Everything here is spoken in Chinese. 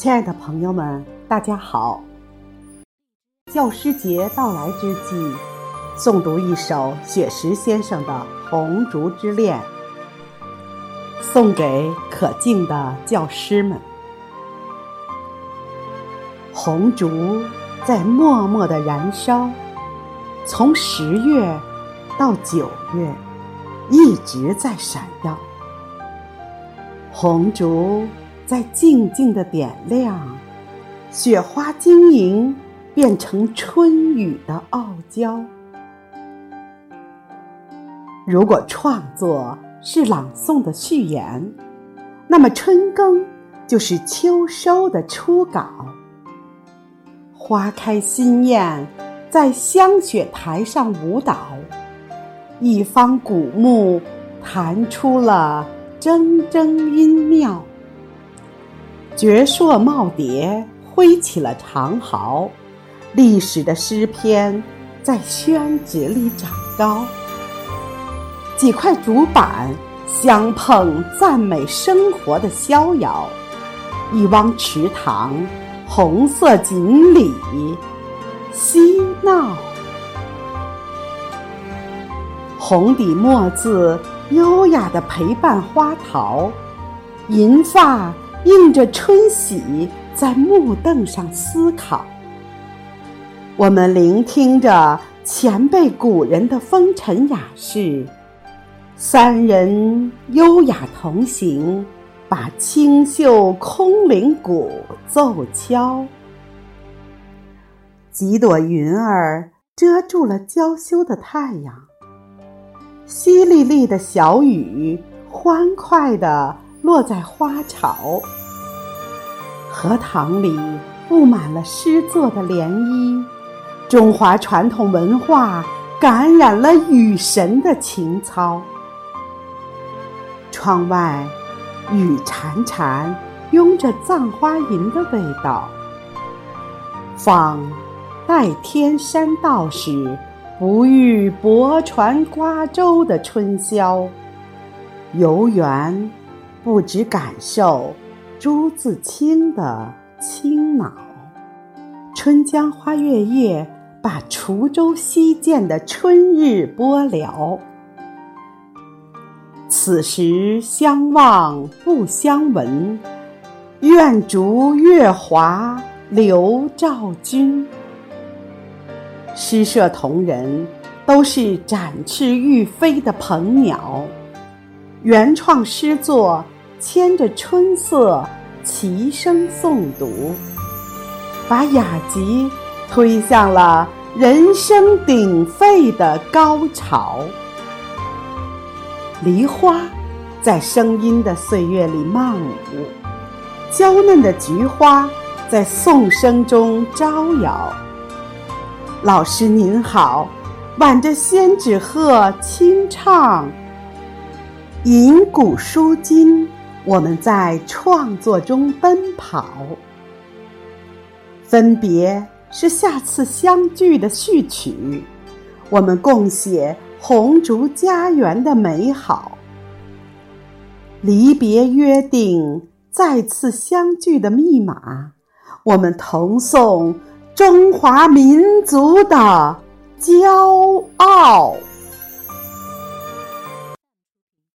亲爱的朋友们，大家好！教师节到来之际，诵读一首雪石先生的《红烛之恋》，送给可敬的教师们。红烛在默默的燃烧，从十月到九月，一直在闪耀。红烛。在静静的点亮，雪花晶莹，变成春雨的傲娇。如果创作是朗诵的序言，那么春耕就是秋收的初稿。花开心艳，在香雪台上舞蹈，一方古木弹出了铮铮音妙。绝硕耄耋挥起了长毫，历史的诗篇在宣纸里长高。几块竹板相碰，赞美生活的逍遥；一汪池塘，红色锦鲤嬉闹。红底墨字优雅的陪伴花桃，银发。映着春喜，在木凳上思考。我们聆听着前辈古人的风尘雅事，三人优雅同行，把清秀空灵鼓奏敲。几朵云儿遮住了娇羞的太阳，淅沥沥的小雨欢快地落在花草。荷塘里布满了诗作的涟漪，中华传统文化感染了雨神的情操。窗外，雨潺潺，拥着葬花吟的味道。放待天山道士，不遇泊船瓜洲的春宵。游园，不知感受。朱自清的清脑，春江花月夜，把滁州西涧的春日播了。此时相望不相闻，愿逐月华流照君。诗社同仁都是展翅欲飞的鹏鸟，原创诗作。牵着春色，齐声诵读，把雅集推向了人声鼎沸的高潮。梨花在声音的岁月里漫舞，娇嫩的菊花在颂声中招摇。老师您好，挽着仙纸鹤轻唱，吟古书今。我们在创作中奔跑，分别是下次相聚的序曲。我们共写红烛家园的美好，离别约定再次相聚的密码。我们同颂中华民族的骄傲。